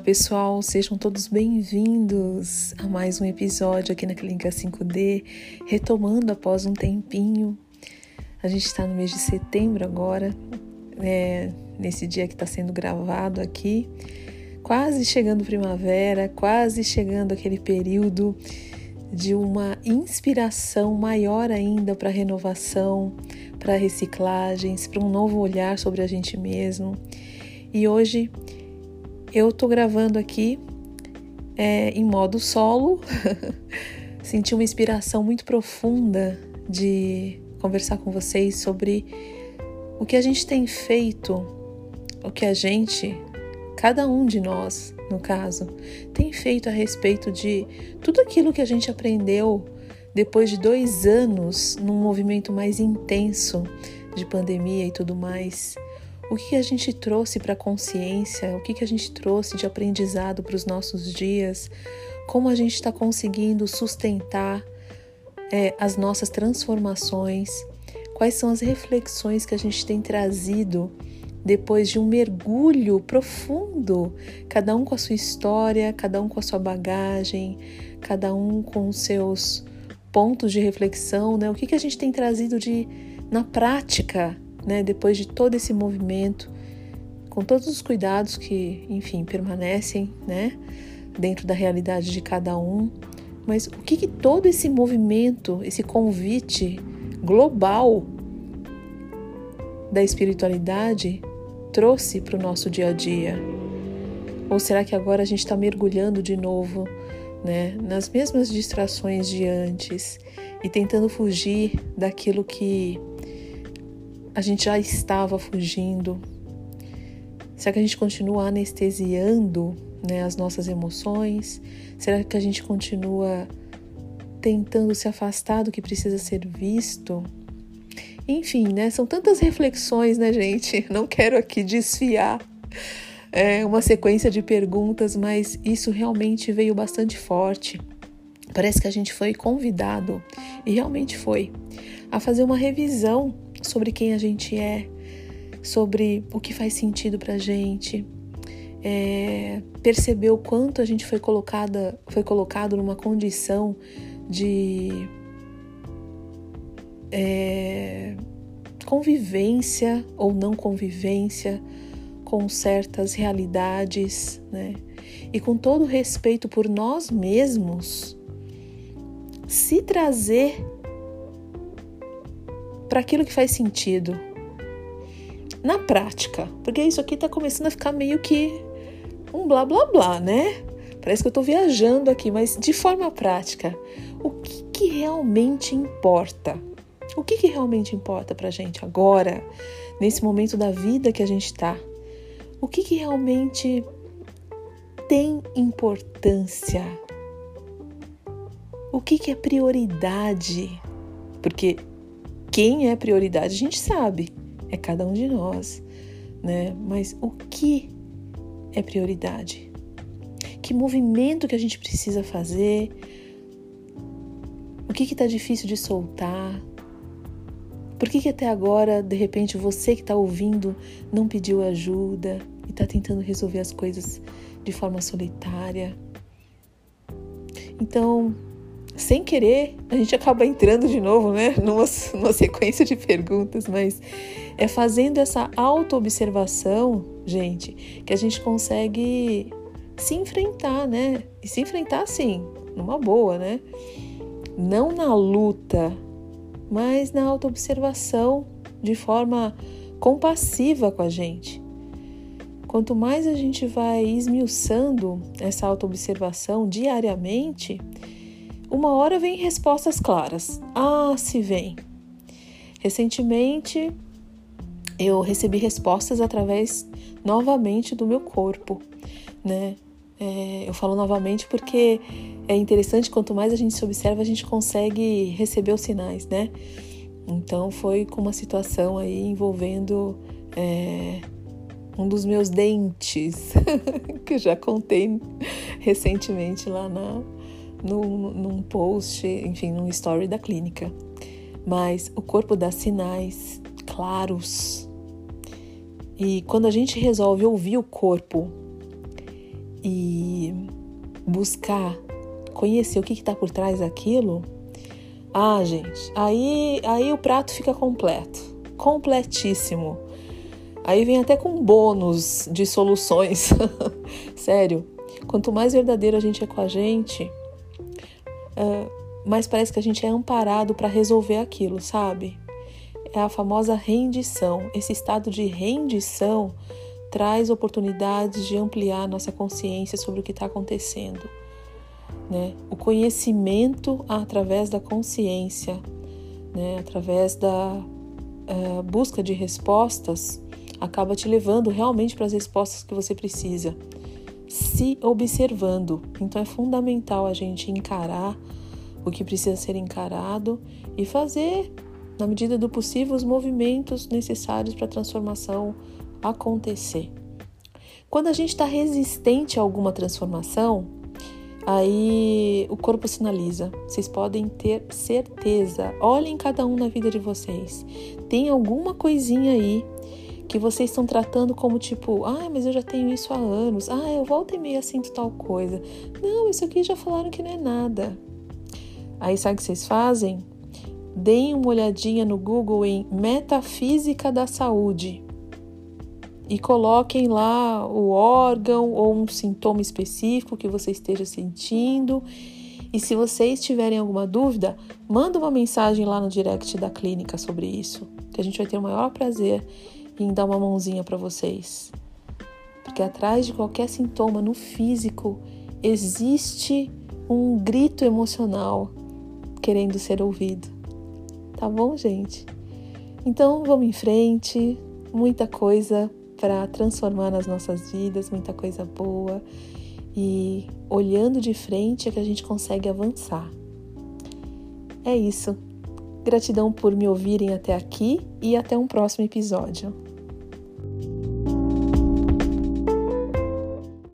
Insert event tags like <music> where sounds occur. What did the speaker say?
pessoal, sejam todos bem-vindos a mais um episódio aqui na Clínica 5D, retomando após um tempinho. A gente está no mês de setembro agora, é, nesse dia que está sendo gravado aqui, quase chegando primavera, quase chegando aquele período de uma inspiração maior ainda para renovação, para reciclagens, para um novo olhar sobre a gente mesmo. E hoje eu tô gravando aqui é, em modo solo. <laughs> Senti uma inspiração muito profunda de conversar com vocês sobre o que a gente tem feito, o que a gente, cada um de nós, no caso, tem feito a respeito de tudo aquilo que a gente aprendeu depois de dois anos num movimento mais intenso de pandemia e tudo mais o que a gente trouxe para a consciência, o que a gente trouxe de aprendizado para os nossos dias, como a gente está conseguindo sustentar é, as nossas transformações, quais são as reflexões que a gente tem trazido depois de um mergulho profundo, cada um com a sua história, cada um com a sua bagagem, cada um com os seus pontos de reflexão, né? O que, que a gente tem trazido de na prática né, depois de todo esse movimento, com todos os cuidados que, enfim, permanecem, né, dentro da realidade de cada um, mas o que, que todo esse movimento, esse convite global da espiritualidade trouxe para o nosso dia a dia? Ou será que agora a gente está mergulhando de novo né, nas mesmas distrações de antes e tentando fugir daquilo que a gente já estava fugindo? Será que a gente continua anestesiando né, as nossas emoções? Será que a gente continua tentando se afastar do que precisa ser visto? Enfim, né? São tantas reflexões, né, gente? <laughs> Não quero aqui desfiar é, uma sequência de perguntas, mas isso realmente veio bastante forte. Parece que a gente foi convidado, e realmente foi, a fazer uma revisão sobre quem a gente é, sobre o que faz sentido pra gente, é, perceber o quanto a gente foi colocada, foi colocado numa condição de é, convivência ou não convivência com certas realidades, né? E com todo respeito por nós mesmos, se trazer para aquilo que faz sentido. Na prática, porque isso aqui está começando a ficar meio que um blá blá blá, né? Parece que eu estou viajando aqui, mas de forma prática, o que, que realmente importa? O que, que realmente importa para gente agora, nesse momento da vida que a gente está? O que, que realmente tem importância? O que, que é prioridade? Porque quem é prioridade a gente sabe, é cada um de nós, né? Mas o que é prioridade? Que movimento que a gente precisa fazer? O que está difícil de soltar? Por que, que até agora, de repente, você que está ouvindo não pediu ajuda e está tentando resolver as coisas de forma solitária? Então, sem querer, a gente acaba entrando de novo, né, numa, numa sequência de perguntas, mas é fazendo essa auto-observação, gente, que a gente consegue se enfrentar, né? E se enfrentar, assim, numa boa, né? Não na luta, mas na auto-observação de forma compassiva com a gente. Quanto mais a gente vai esmiuçando essa auto-observação diariamente, uma hora vem respostas claras. Ah, se vem. Recentemente eu recebi respostas através novamente do meu corpo, né? É, eu falo novamente porque é interessante, quanto mais a gente se observa, a gente consegue receber os sinais, né? Então foi com uma situação aí envolvendo é, um dos meus dentes, <laughs> que eu já contei recentemente lá na, no, num post, enfim, num story da clínica. Mas o corpo dá sinais claros. E quando a gente resolve ouvir o corpo e buscar conhecer o que está por trás daquilo, ah, gente, aí, aí o prato fica completo, completíssimo. Aí vem até com bônus de soluções. <laughs> Sério, quanto mais verdadeiro a gente é com a gente, uh, mais parece que a gente é amparado para resolver aquilo, sabe? É a famosa rendição. Esse estado de rendição traz oportunidades de ampliar nossa consciência sobre o que está acontecendo. Né? O conhecimento através da consciência, né? através da uh, busca de respostas, acaba te levando realmente para as respostas que você precisa, se observando. Então é fundamental a gente encarar o que precisa ser encarado e fazer, na medida do possível, os movimentos necessários para a transformação acontecer. Quando a gente está resistente a alguma transformação, aí o corpo sinaliza. Vocês podem ter certeza. Olhem cada um na vida de vocês. Tem alguma coisinha aí que vocês estão tratando como tipo, ah, mas eu já tenho isso há anos. Ah, eu volto e meia sinto tal coisa. Não, isso aqui já falaram que não é nada. Aí sabe o que vocês fazem? Deem uma olhadinha no Google em Metafísica da Saúde e coloquem lá o órgão ou um sintoma específico que você esteja sentindo. E se vocês tiverem alguma dúvida, manda uma mensagem lá no direct da clínica sobre isso, que a gente vai ter o maior prazer em dar uma mãozinha para vocês. Porque atrás de qualquer sintoma no físico existe um grito emocional querendo ser ouvido. Tá bom, gente? Então vamos em frente, muita coisa para transformar nas nossas vidas, muita coisa boa. E olhando de frente é que a gente consegue avançar. É isso. Gratidão por me ouvirem até aqui e até um próximo episódio.